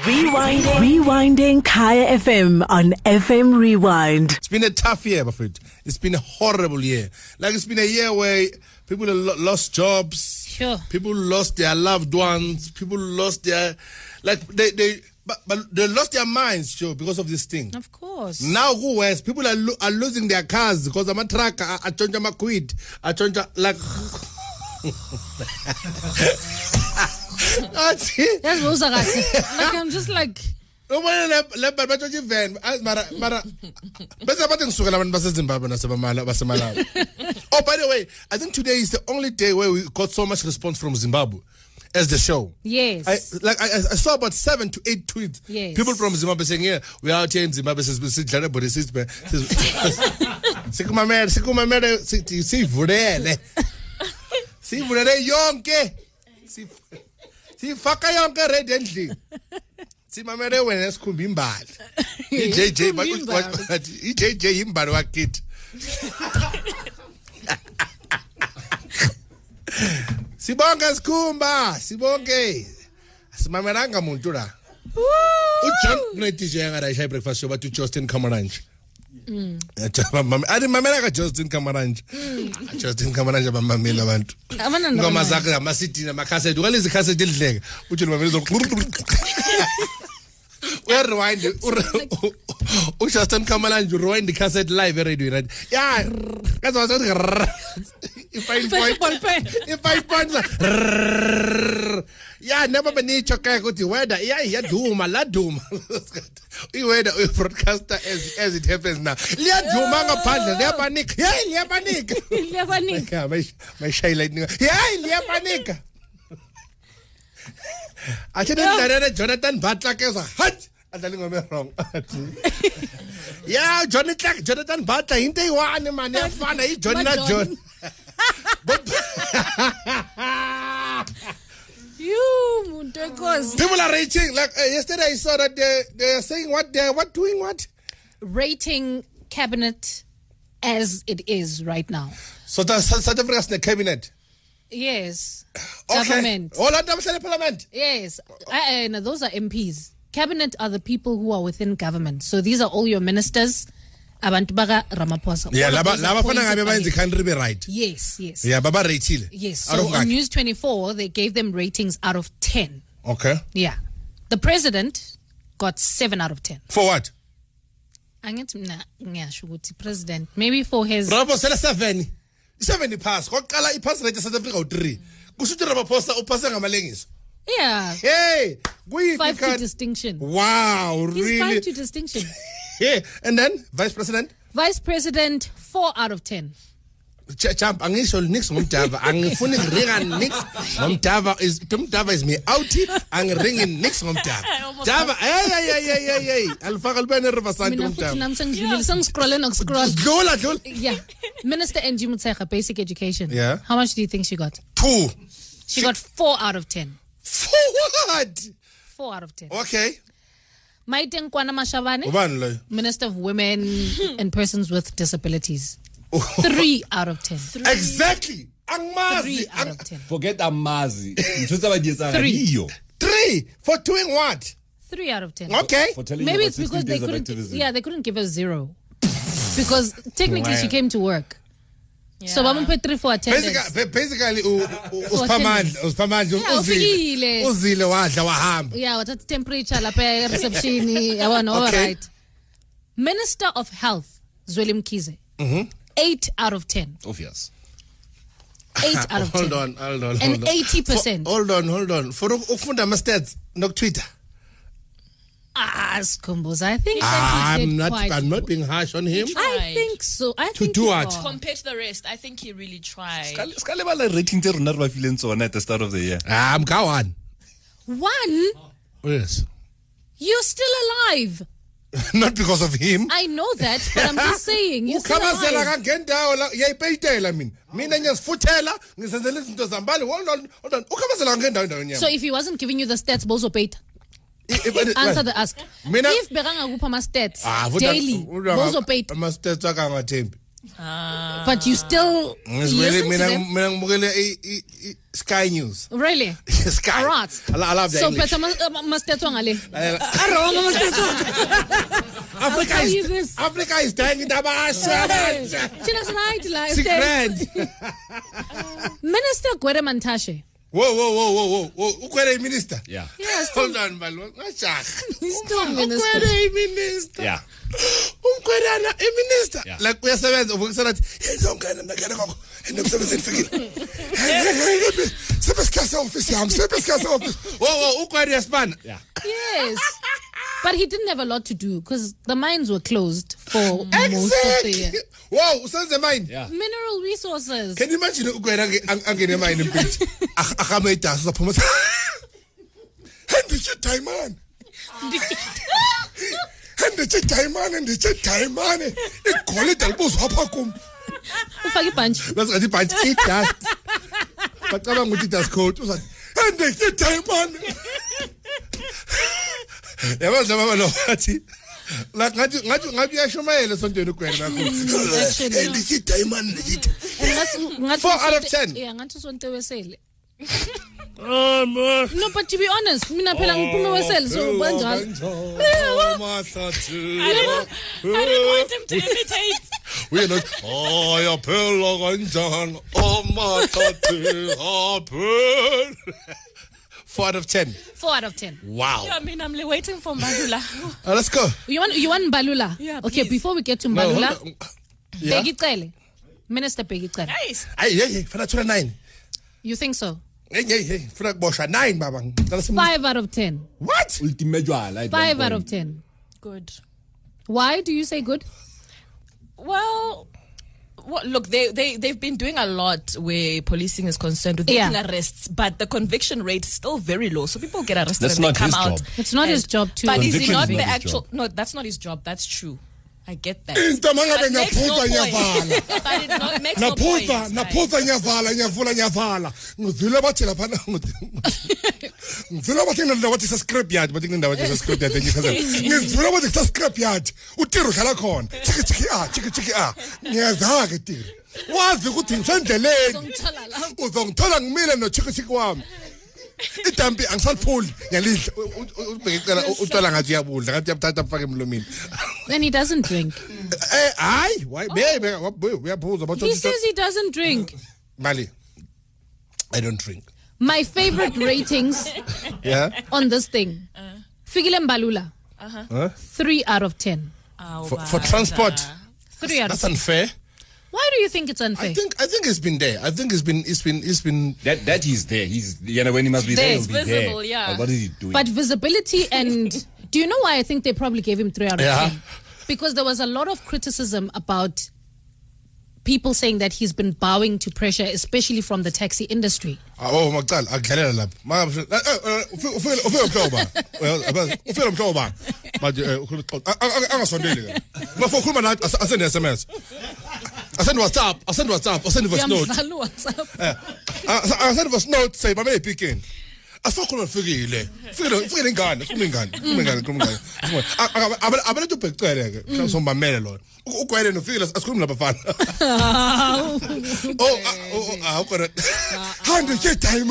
Rewinding. Rewinding Kaya FM on FM Rewind. It's been a tough year, my friend. It's been a horrible year. Like it's been a year where people have lost jobs. Sure. People lost their loved ones. People lost their, like they they, but, but they lost their minds, sure, because of this thing. Of course. Now who west people are lo- are losing their cars because I'm a truck. I I change my quid. I change like. That's it. That's what Like I'm just like ubona le bantu batshontsha ivan mara mara bese bathi ngisukela abantu basezimbabwe nasebamala basemalawi oh by the way i think today is the only day where we got so much response from zimbabwe as the show yes. I, like I, I saw about seven to eight tweets. Yes. People from Zimbabwe saying, "Yeah, we are out here in Zimbabwe. Sidlala body system. Sikumamele, sikumamele, sivulele, sivulele yonke, Sif- sifaka yonke red endlini. Simamele wena esikhumba imbali. iJJ iJJ imbali wakithi. Sibonke sikhumba, sibonke. Simamelanga muntu la. uJohn kune DJ yangarayisha breakfast show bathi uJustin Kamaranje. Ari mamela ka Justin Kamaranje. Mm. Justin Kamaranje bamamela abantu. Abana Ngoma zakhe amasidi namacassette ukalezi cassette elidleka. Uthi mamela zo uya rewind uJustin Kamaranje rewind the live radio right. Yeah. Kaza wathi i-five point i-five point ya benitsho ke ukuthi iya iyaduma laduma i-weather uyi-broadcaster as, as it happens now. Liyaduma ngaphandle liyabanika yeyi liyabanika Liyabanika. Ya, may- mayishayela yeyi liyabanika athi nendlalele jonathan butler ke za hat! Adlala ingoma wrong. Ya Johnny Clegg Jonathan Butler into eyi-one mani yafana yi-John na John You. People are rating like uh, yesterday. I saw that they they are saying what they are what doing what. Rating cabinet as it is right now. So the South Africa's the cabinet. Yes. Okay. Government. All of them in the parliament. Yes. Uh, uh, no, those are MPs. Cabinet are the people who are within government. So these are all your ministers. Abantu baka Ramaphosa. Yeah, laba laba fana ngabe bayenza him. country be right. Yes, yes. Yeah, baba ratile. Yes. So on? News 24, they gave them ratings out of 10. Okay. Yeah. The president got 7 out of 10. For what? Angithi mina ngiyasho ukuthi president maybe for his sele seven. Seven ipass. Koqala ipass rate South Africa u3. Kusho ukuthi Ramaphosa uphase ngamalengiso. yeah Hey, kuyiphi five to distinction. Wow, really? five to distinction. Yeah, and then vice president Vice president 4 out of 10. Ch- champ angisho nix ngomdava angifuni ngiringa nix ngomdava is umdava is me out angiringi nix ngomdava dava hey hey hey hey hey alifaka libe ne riverside Mina futhi umdava nami sengidlulile sengiscrolle nokuscroll. dlula dlula Yeah. Minister Angie Motshekga basic education. Yeah. How much do you think she got? two She got 4 out of 10. for what 4 out of 10. okay Maite Nkoana-Mashabane, Minister of Women and Persons with Disabilities. 3 out of 10. exactly angimazi 3 out Ang- of 10. forget amazi ntho tse ba di etsang Three. iyo three for doing what 3 out of 10. okay for telling Maybe it's because they couldn't. Yeah, they couldn't give her zero because technically she came to work. So bamuphe three for attendance. basically basically u- u- For usiphamandla usiphamandla Yeah, uzile ufikile. uzile wadla wahamba Yeah, wathatha temperature lapha reception yabona all Okay. Minister of Health Zweli Mkhize. Mm-hmm. 8 out of 10. obvious 8 out of 10. hold on hold on And hold on. 80%. For- hold on hold on for uk- ukufunda ama stats nokutwitter Ah, Skumbuza. I think that he I'm not I'm not being harsh on him I think so. I think do he what? Compared to the rest, I think he really tried. se ka lebala rating tse rona re ba fileng tsona at the start of the year Ah, I'm kawan One, yes you're still alive. not because of him I know that, but I'm just saying. You're still ukhabazela alive. kangendawo la uyayipeyitela mina mina ngiyazifuthela ngizenzela izinto zami bali hold on hold on ukhabazela kangendawo endaweni So yami if he wasn't giving you the stats, Bozo paid. I- I- Answer the ask. Mina- if Beranga Gupama stats Ah, daily, udwa Bozo nga- paid. ama stats akaangathembi but you still listen to them? mina i- i- Sky News Really? Sky Alright. I I love the So English mas- uh, mastetho ngale. Lalela. Arongo mastetho. Africa is. Africa is dying indabasha Thina tonight la. Six grand Minister Gwede Mantashe. Whoa whoa whoa whoa whoa whoa ukwele minister Yeah. Yes. Hold on balwa ngajaha He's still minister. ukwele minister Yeah. umkhwelana iminister Yeah. like uyasebenza uvukisela athi yenzongena mina ngena kwakho endemsebenzini fikile sebesikhathi office yami sebesikhathi office wo wo ukwele yasibana Yeah. Yes. But he didn't have a lot to do because the mines were closed for most of the year. exactly wow usenze mine Yeah. Mineral resources. can you imagine ukwena angene mine impitch akhame idasi uzaphuma henditshe diamond henditshe diamond henditshe diamond igolide libuzwa apha kum Ufake ibhanji. basingathi ibhanti idust bacabanga ukuthi idust coat uzathi henditshe diamond yabo nje baba lo wathi la ngathi ngathi ngathi uyashumayela esontweni ugwena kakhulu Actually. diamond henditshe Ngathi- ngathi Four out of 10. Yeah, ngathi usonte wesele. oh man No, but to be honest, mina phela ngiphume wesele so oh, banjalo. Eh, I didn't, I didn't want eh, him to imitate. We're. Oh, ya phela kanjani? Oh, mathathe happen. Four out of ten. Four out of ten. Wow. I mean, I'm waiting for Madula. Uh, let's go. You want you want Mbalula? Yeah, Okay, please. before we get to No, Mbalula, hold on. Yeah. Bheki Cele. Minister Bheki Cele. Nice. Hey, hey, hey. Funa thola nine. You think so? Hey, hey, hey. Funa kuboshwa nine baba. Five out of ten. What? Ultimate jwala Five out of ten. Good. Why do you say good? Well, what, look, they, they, they've been doing a lot where policing is concerned with Yeah. making arrests, but the conviction rate is still very low. So people get arrested That's and not they come his out. job. It's not his job to- But is he not is the not actual? No, that's not his job. That's true. I get that. Eh, Into mangabe makes no ngiyaphuza point. ngiyavala. But it not, makes no point. naphuza naphuza ngiyavala ngiyavala ngiyavala ngizwile bathi laphana ngizwile bathi kunendawo bathi sascrap yard bathi kunendawo bathi sascrap yard engichazela ngizwile bathi sascrap yard utiro uhlala khona. Chiki chiki chiki chiki ngiyaza ke tiro wazi ukuthi ngisendleleni Uzongithola ngimile no chiki chiki wami. Angisaliphuli ngiyalidla. Ubheke icela utshwala ngathi uyabudla ngathi uyabuthatha afake emlomini Then he doesn't drink. eh hayi why uyaphuza He says he doesn't drink. mali i don't drink My favorite ratings yeah on this thing. Uh. Fikile Mbalula. Uh-huh. Huh? Three out of ten. Oh, for, for transport. Three out of That's ten. unfair. Why do you think it's unfair? I think I think it's been there. I think it's been it's been it's been That that he's there. He's you know when he must be There. there. He'll be visible, there. yeah. But what is he doing? But visibility and do you know why I think they probably gave him three out of Yeah. ten? Because there was a lot of criticism about people saying that he's been bowing to pressure, especially from the taxi industry. Ah, oh maqala akudlalela lapha. Eh, eh, eh, Manje ufike ufike mhloba. Well ufike mhloba. Manje angasondeli ke. Mafo khuluma nathi as- asende SMS. Asende WhatsApp, asende WhatsApp, asende voice note. Eh. Asende voice note say babe epikini. Asikhuluma fikile. Fikile fikile ingane, khuluma ingane, khuluma ingane, khuluma ingane. Abalethu ubhecele ke. Mhlawumbe sombamele lona. Ugwele nofikile asikhuluma labafana. Oh, but how do you get time?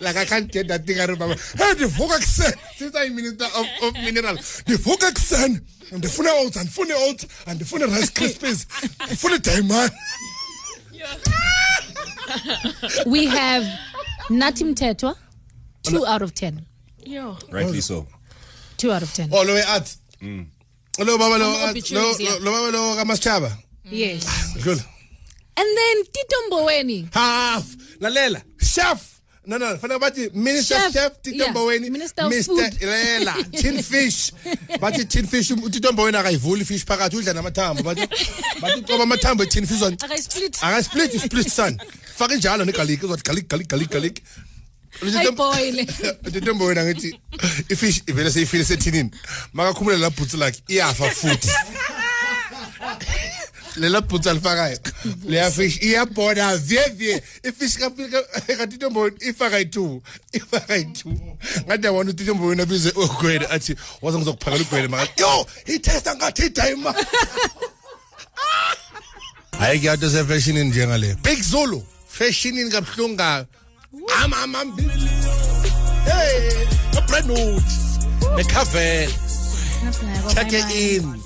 Like I can't get that thing out of my mouth. Hey, the Vogaxen, since I'm minister of, of mineral, the Vogaxen, and the funny oats, and funny oats, and the funny rice krispies, the funny time. We have Nathi Mthethwa, two out of ten. Yo. Rightly so. Two out of ten. Oh, lo mm. at. Lo baba lo Some at. Lo lo baba lo kamaschaba. Yes. Good. And then Tito Mboweni. Half. Lalela. Chef. No, no, fanele bathi Minister Chef, Chef Tito yeah, Mboweni Minister of Mr Food. Lela tin fish bathi tin fish uTito Mboweni akayivuli fish phakathi udla namathambo bathi bathi qoba amathambo tin fish on Aka split. aka split split son faka njalo ne garlic uzothi garlic garlic garlic garlic Ayiboile. Tito Mboweni angithi ifish ivele seyifile sethinini makakhumule la bhutsi lakhe iyafa futhi. Lela bhutsi alifakayo leya fish iyabhoda vyevye ifish katito mboni ifaka yi-two ifaka yi-two ngathi yabona utito mboni abize ugwele athi waze ngizokuphakela ugwele makathi yo itesta ngathi idayima hayi kuyato sefashionini njengale. Big zulu fashionini kabuhlungu am am am hey nobrandwood necavel oh. check in.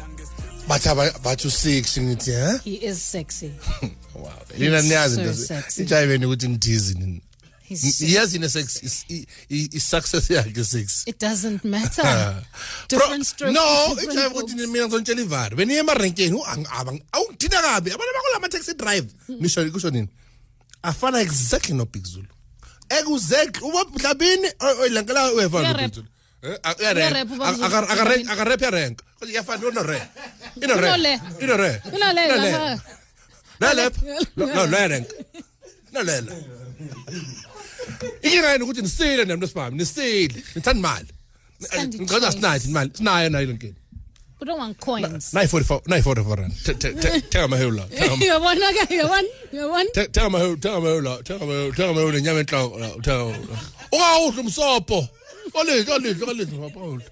Bathi aba- bathi u-six ngithi ha He is sexy. wow. Lina niyazi so into sexy. ijayiveni ukuthi nini He's iyazi ine-sex is- i-success yakhe six It doesn't matter. Different strokes. no ijayiva ukuthi mina ngizonitshela ivari beniye emarenkeni awungidina kabi abantu bakula ma-taxi drive. Hmm. Nisho kusho nini? Afana exactly no zulu ekuzek ubamhlabini lankela weva akarep yarenka yafana unorep inorep inorep nalep noyarenka nolela inkinga yena ukuthi nisile nemntu esibami nisile. Nithanda imali. Ngicela sinayo imali sinayo nayo lenkeni We don't want coins. nayi 44 nayi 44 rand Te- te- te- thenga amahewula thenga- Uyabona ke uyabona uyabona te- thenga amahewula thenga amahewula thenga amahewula thenga amahewula nenyama enhloko la, thenga ungawudla umsopo olidla olidla olidla ngaphandle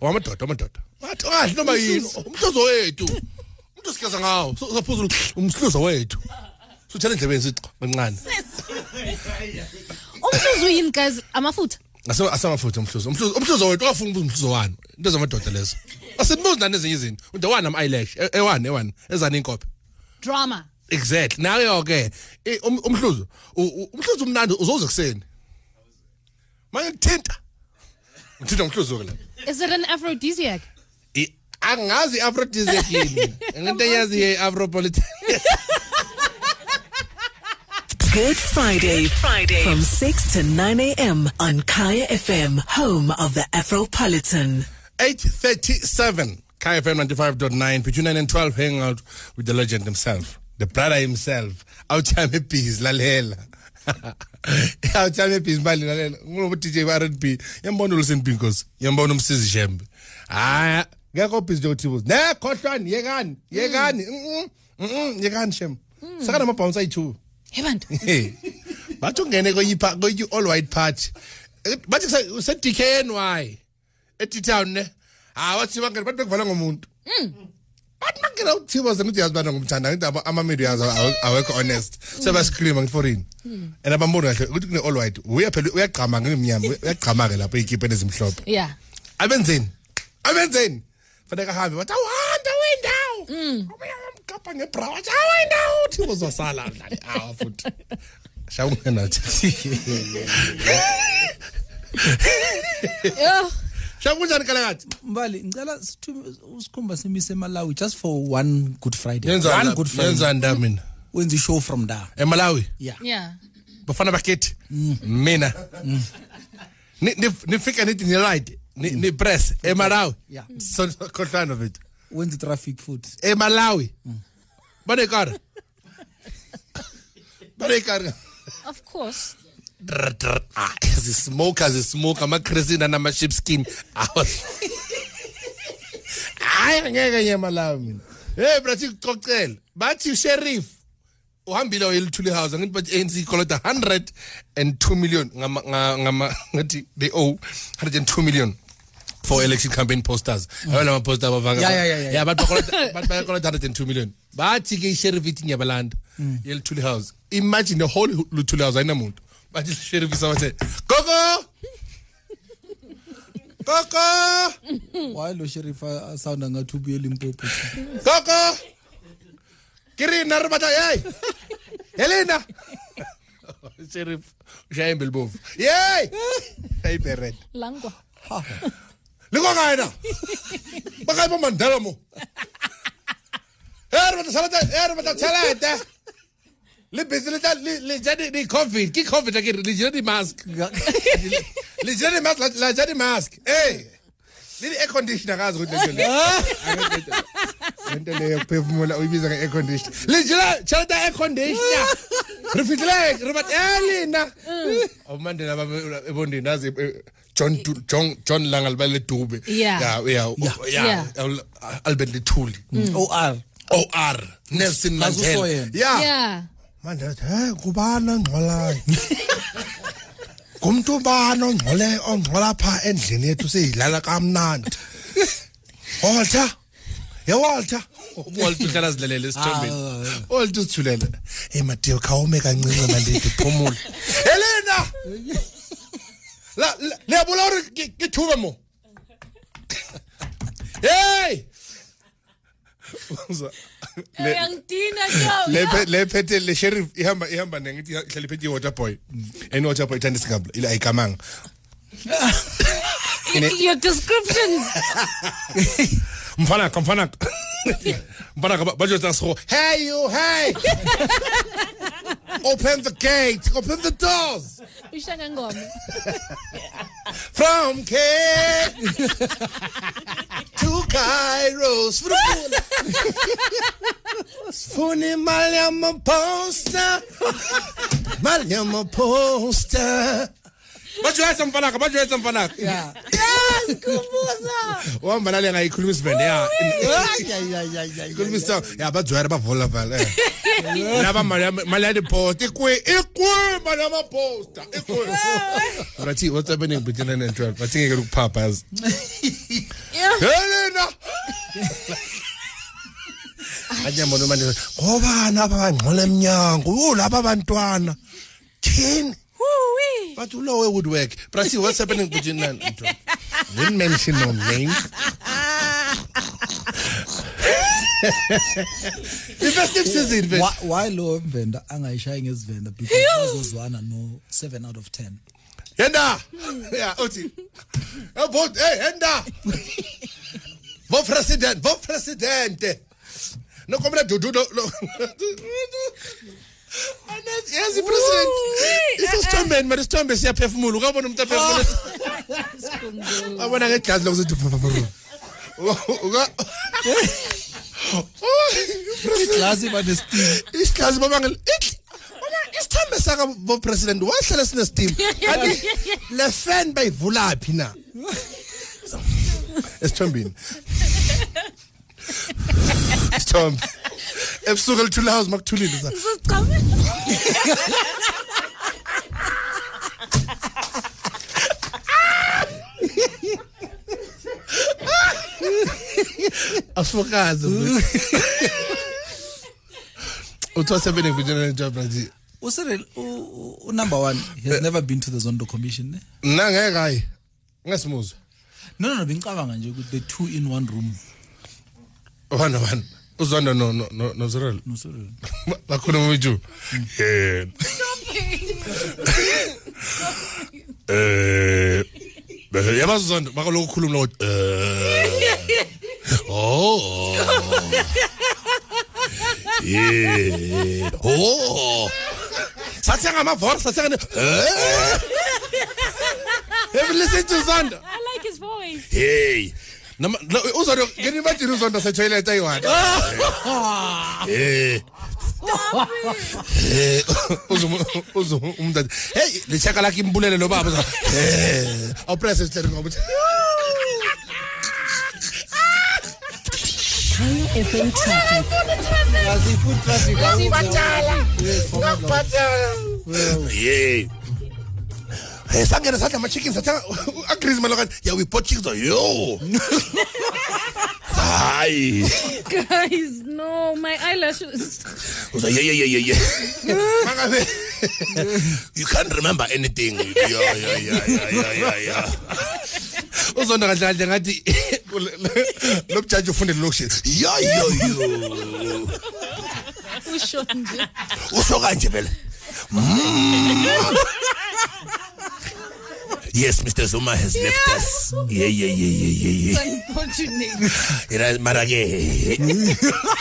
wamadoda amadoda athi ungadli noma yini umhluzo wethu umuntu sikhaza ngawo sophuzula umhluzo wethu suthela endlebeni sithi kancane umhluzi uyini guys? Amafutha Ase- asamafutha umhluzo umhluzo umhluzo wethu ungafuni ukubuza umhluzo wani into zamadoda lezo. Asinibuzi nani ezinye izinto. The one am eyelash e- ewani ewani ezani inkophe drama. Exactly. Nayo ke i- um- umhluzo u- u- umhluzo umnandi uzoze kuseni manje thinta uthinta umhluzo ke la. Is it an aphrodisiac? I- angazi aphrodisiac yini. Ngento eyazi ye afropolitan. Good Friday. Friday. From 6 to 9 a.m. on Kaya FM, home of the Afropolitan. 837 KFM 95.9 between 9 and 12 hang out with the legend himself the brother himself. Awuthame ibhizi lalela. Awuthame ibhizi mbali lalela. DJ ba R&B yambona uLusen Pinkos yambona umsizi Shembe. Haya ngekho nje uthi ne khohlwani yekani yekani mhm mhm yekani Shem. Sakana mabhounce ayi2 hey bantu. Bathi ungene kweyi all white party. Eh, bathi kuse- kuse DKNY etitown ne hayi wathi bangena bantu bekuvalwa ngomuntu mm. bathi bangena uthiwa zena ukuthi yazi bana ngumthanda ngithi ama-medias awekho honest. Mm. Sebascreama ngiforini. Mm. And abamboni kahle ukuthi kune-all white uya phela uyagqama ngimnyama uyagqama-ke lapho ey'kipeni ezimhlophe. Abenzeni abenzeni. Faneke ahambe bathi awuhambe wendawo kapha ngebra wathi awuyindawo uthi uzosala mdlali awa futhi. Shawungenathi yo. Yeah shakunjani kalakathi mbali ngicela usikhumba simise emalawi just for one good friday. Yenzani one la- good friday. Yenzani da mina? Wenza ishow from da emalawi? Yeah. Yeah. Bafana bakithi? Mm. Mina? Mm. Ni- ni- nifika nithi ni-ride ni- ni-press mm. emalawi? Yeah. So- khohlwana bethu. Wenza traffic futhi. Emalawi? Banekara banekara of course Zismoke zismoke amacrisina nama-shipskin hayi angeke nyemalawi mina hey brathi kucocela bathi sheriff uhambile wayelithule house angithi bathi eh, ANC ikolota 102 million. Ngama nga- ngama ngathi they owe 102 million for election campaign posters. Yabona mm. ama poster bavanga Yeah, yeah, yeah, yeah. yeah bathi bakolota bathi bakolota 102 million. Bathi ke isheriff ithi nyabalanda mm. yelithule house imagine the whole Luthuli House ayinamuntu bathi isheriff isabathe gogo gogo why lo sheriff uh, asounda ngathi ubuye limpopo gogo kirina re batla hey! Helena! Sheriff. Ushayembe libovu. Yey hey beret langwa. Liko kae na bakae bo mandela mo. Hey re batla tšhelete hey re batla tšhelete eh! Le busy le tla- le le ja di di covid. Ke covid akere le jela di mask le jela di mask la- la ja di mask eh le di air conditioner kazi ukuthi lento le lento le yokuphefumula uyibiza nge air conditioner. Le jela tšhelete ya air conditioner. Re fitlhile re bat eh lena. Omandela ba ebondeni azi eh, John Du- John John Langalibalele Dube. Yeah. yeah. yeah. yeah Yeah. Albert Luthuli or OR Nelson Ngazuso Mandela. yeah yeah manje hey kubani ongxolayo ngumuntu ubani ongxole ongxola pha endlini yethu seyidlala kamnandi? Walter? Ya Walter? Walter uhlala zilelele isithombeni ah, ah, ah. Walter uthulele. Hey madiyo khawume kancinci mandithi phumule. Helena! La la bola re ke thuba mo? Hey! Uza le- Uyangidina Joe. le le phethe le sheriff ihamba ihamba nengithi ihlala iphethe i-water boy and water boy ithanda ile ayikamanga Your descriptions. mfanaka mfanaka mfanaka ba- bajwetsa sekgo hey you hey open the gate open the doors. From Cape to Cairo sifuna sifuna imali yamaposta mali bajoyesa mfanaka bajoyesa mfanaka uhamba nale angayikhuluma isivende yakhuluma ya. Bajoyera bavolavala lava mali ya tiposta ikwi ikwi mali ya maposta ikwi rathi what's happening between 9 and 12 bathingeke lokuphapha yazi. Helena! Anyambona umandela ngobani aba bangcola emnyango yolaba bantwana. Thini bathi ulowe woodwork brasi what's happening between 9 and 12 didn't mention no names the festive season Why, bitch. why lo mvenda angayishayi ngezivenda because bazozwana no 7 out of 10 Yenda. Yeah, uthi. Eh vote, hey, yenda. Vo president, vo president. No komela dudu lo. lo- Anas, yes, president. Isisithombe manje isithombe siyaphefumula. Ukabona umuntu aphefumula. Abona ngegazi lokuthi uka iglasi banestim isihlazi babangela ithi uma isithombe saka vo president. Wahlala sine steam kanti le fan bayivulaphi na? Esithombeni. Isithombe ebusuku elithula house makuthulile sa asifokazi uthi wasebenze kujena job nathi usirel unumber one he has eh. never been to the zondo commission ne? mna ngeke hayi ngesimuzwa no no no bengicabanga nje ukuthi the two in one room. One one uzondo no no no no Cyril no sorry bakhuluma uju yena eh bese yabazi uzondo bakaloku khuluma lo eh oh. Yeah oh. Sathenga amavora sathenga eh. Have you listened to Zondo? I like his voice. Hey. uzondo ngeni imagine uzondo setoilet ayi-one eh umntana heyi lishaka lakhe imbulele lo baba awuprese esihlele ngoba FM traffic. Traffic. Traffic. Traffic. Traffic. Traffic. Traffic. Traffic. Traffic. Eh sangena sadla ama chickens athenga agrees malokan. Yeah, we bought chickens. Yo. Hayi. Guys, no, my eyelashes. Uza yeah yeah yeah yeah. Mangabe. You can't remember anything. Yeah yeah yeah yeah yeah yeah. Uzonda kahle kahle ngathi lo mjaji ufundele. Yo yo yo. Usho nje. Usho kanje vele. Yes, Mr. Zuma has left us. Yeah, yeah, yeah, yeah, yeah, yeah. Unfortunate. Ira mara ke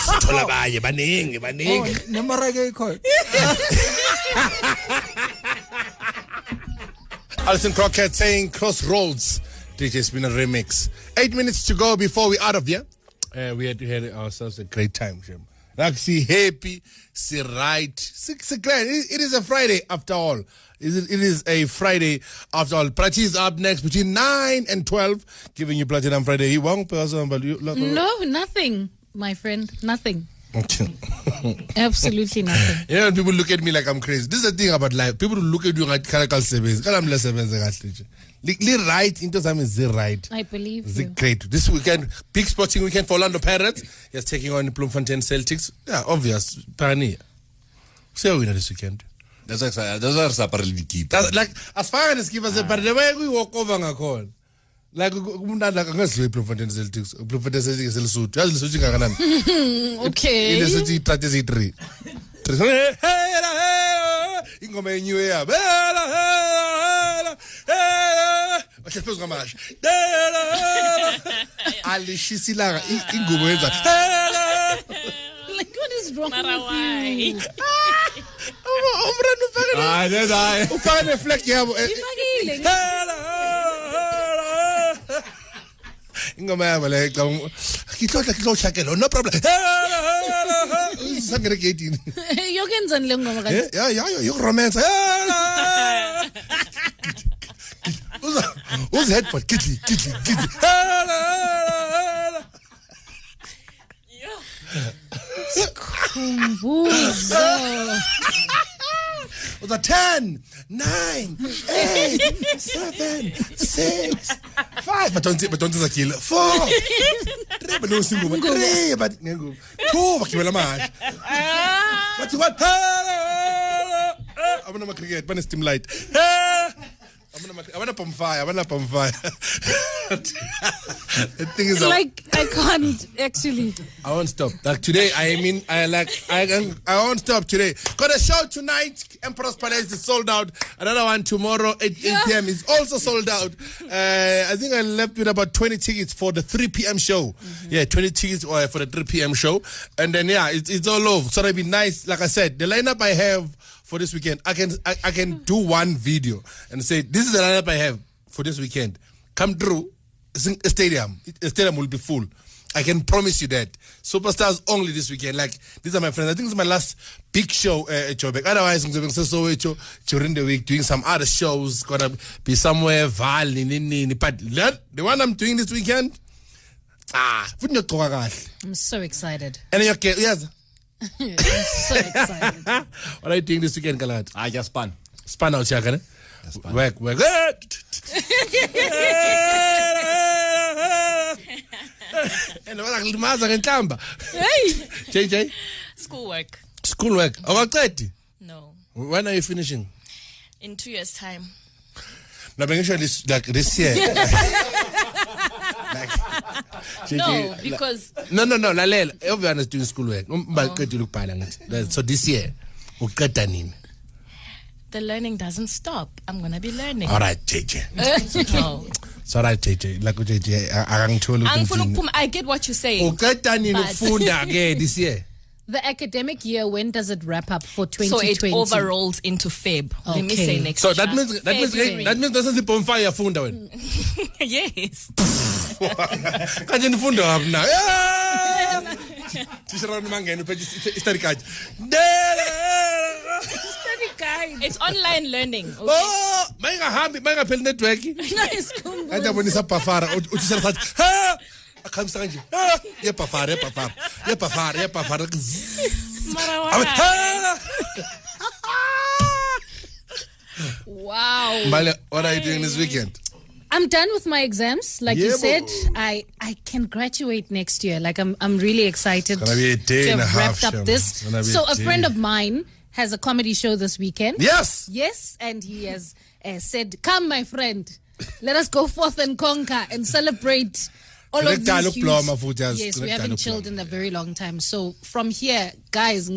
sithola abanye baningi baningi. nemarake ikhona Alison Crockett saying Crossroads. DJ Spinna remix. Eight minutes to go before we out of here. Uh, we had had ourselves a great time, Shem. Like, see happy, see right, see, see grand. It, it is a Friday after all. It is, it is a Friday after all. Prati is up next between 9 and 12, giving you Platinum Friday. You won't pass on, but you. No, nothing, my friend. Nothing. Absolutely nothing. You know, people look at me like I'm crazy. This is the thing about life. People look at you like. Kala mla sebenze kahle nje. Li right into zami zi right. I believe you. great. This weekend, big sporting weekend for Orlando Pirates. Yes, taking on Bloemfontein Celtics. Yeah, obvious. Pioneer. So winner this weekend. That's why that's why sa parle dikipa. That's like as far as give us a but the way we walk over ngakhona. Like kumnandi like angaziwe Bloemfontein Celtics. Bloemfontein Celtics elisuthu. Yazi lisuthu kangakanani? Okay. ile sithi itrate eziyi-three Three. Hela, hela, ingoma yenyiwe yabo Hela, hela, hela. bahle phezu kwamasha Hela, hela. alishisa ilanga I- ingubo yenza hela. Like, what is wrong with you? Um- umrani ufake ne- Ah, that's I. ufake ne-flag yabo eh, Ifakile. Hela, hela, hela. ingoma yabo le ecabanga kihlotla kihlotshakelo no problem Hela, hela, hela. sangene egeyitini Yokenzani le ngoma Eh, kanti? ya ya ya yokuromansa uza uza headbutt gidli gidli gidli Buzo. uza 10 9 8 7 6 5 batonsi batonsi zakile 4 3 banosinguma 3 but ngengubo 2 bagibela amahasha bathi what abona ama cricket bane steam light. Abana bonfire abana bonfire the thing is Like, I can't actually. I won't stop. Like today, I mean, I like, I can, I won't stop today. Got a show tonight. Emperor's Palace is sold out. Another one tomorrow, 8, 8 p.m. is also sold out. Uh, I think I left with about 20 tickets for the 3 p.m. show. Yeah, 20 tickets uh, for the 3 p.m. show. And then, yeah, it, it's all over. So it'll be nice. Like I said, the lineup I have for this weekend, I can, I, I can do one video and say, this is the lineup I have for this weekend. Come through. It's in a stadium. The stadium will be full. I can promise you that. Superstars only this weekend. Like these are my friends. I think it's my last big show uh, at Joburg. Otherwise, I'm going to Soweto during the week doing some other shows. Gonna be somewhere Val, nini, nini. But the one I'm doing this weekend, ah, futhi ngiyogqoka kahle. I'm so excited. And you're okay, yes. I'm so excited. What are you doing this weekend, Galat? I just spun. Span out here, can Work, work. And wala ngilimaza ngenhlamba. hey! JJ, Schoolwork. school work. Awaqedi. No. When are you finishing? In two years' time. No, but this, like this year. like, JJ, No, because no, no, no. Lalela, everyone is doing school work. Um, Baqedile oh. ukubhala ngithi. That- So this year, uqeda nini? the learning doesn't stop. I'm gonna be learning. All right, JJ. no. It's all right, JJ. Like JJ, akangitholi Angifuna ukuthi. ukuphuma- I get what you're saying. Uqeda nini But- ukufunda ke this year? The academic year, when does it wrap up for So 2020? it overrolls into Feb. Let me Okay. say next So year. that means that means February. that means that's the bonfire yafunda wena. yes. Kanje nifunda wapi na? Tishara mangene uphethe study card. It's online learning. Oh, okay? Oh, mayingahambi mayingapheli network. Kanti abonisa bafara uthisela sathi ha akhamisa kanje. Ha yebhafara yebhafara yebhafara yebhafara. Mara Awe, why? ha! wow. Mbale, what are you doing this weekend? I'm done with my exams. Like you said, I, I can graduate next year. Like I'm I'm really excited Gonna be a day to and a have half, wrapped up this. So a a friend of mine has a comedy show this weekend. Yes. Yes, and he has uh, said, "Come, my friend, let us go forth and conquer and celebrate." All of these huge-. Yes, we haven't chilled in a very long time. So from here, guys,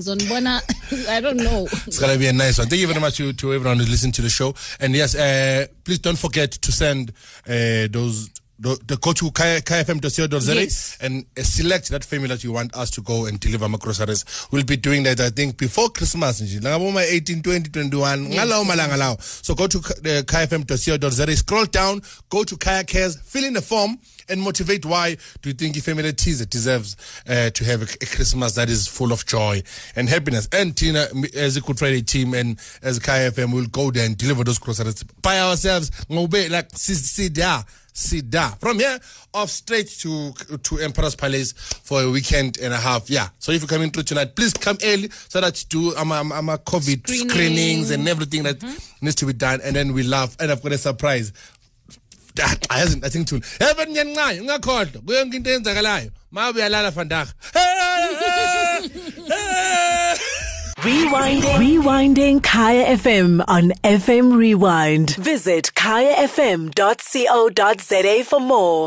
I don't know. It's gonna be a nice one. Thank you very much to, to everyone who listened to the show. And yes, uh, please don't forget to send uh, those. The, the go to kfm.co.za Yes. and select that family that you want us to go and deliver my groceries. We'll be doing that, I think, before Christmas. Like 18, 20, 21. ngalawo malanga lawo. So go to uh, kfm.co.za, scroll down, go to Kaya Cares, fill in the form, and motivate why do you think your family teaser deserves uh, to have a, a Christmas that is full of joy and happiness. And Tina, as a Good Friday team and as KFM, we'll go there and deliver those groceries by ourselves. Like, sit there. Sida. From here, off straight to to Emperor's Palace for a weekend and a half. Yeah. So if you're coming through tonight, please come early so that you do um, um, um, COVID Screening. screenings and everything that needs to be done. And then we laugh. And I've got a surprise. I hasn't I think tune. Heaven nyancayo ungakhohlwa kuyo yonke into eyenzakalayo. Ma uyalala vandag. Rewinding. Rewinding Kaya FM on FM Rewind. Visit kayafm.co.za for more.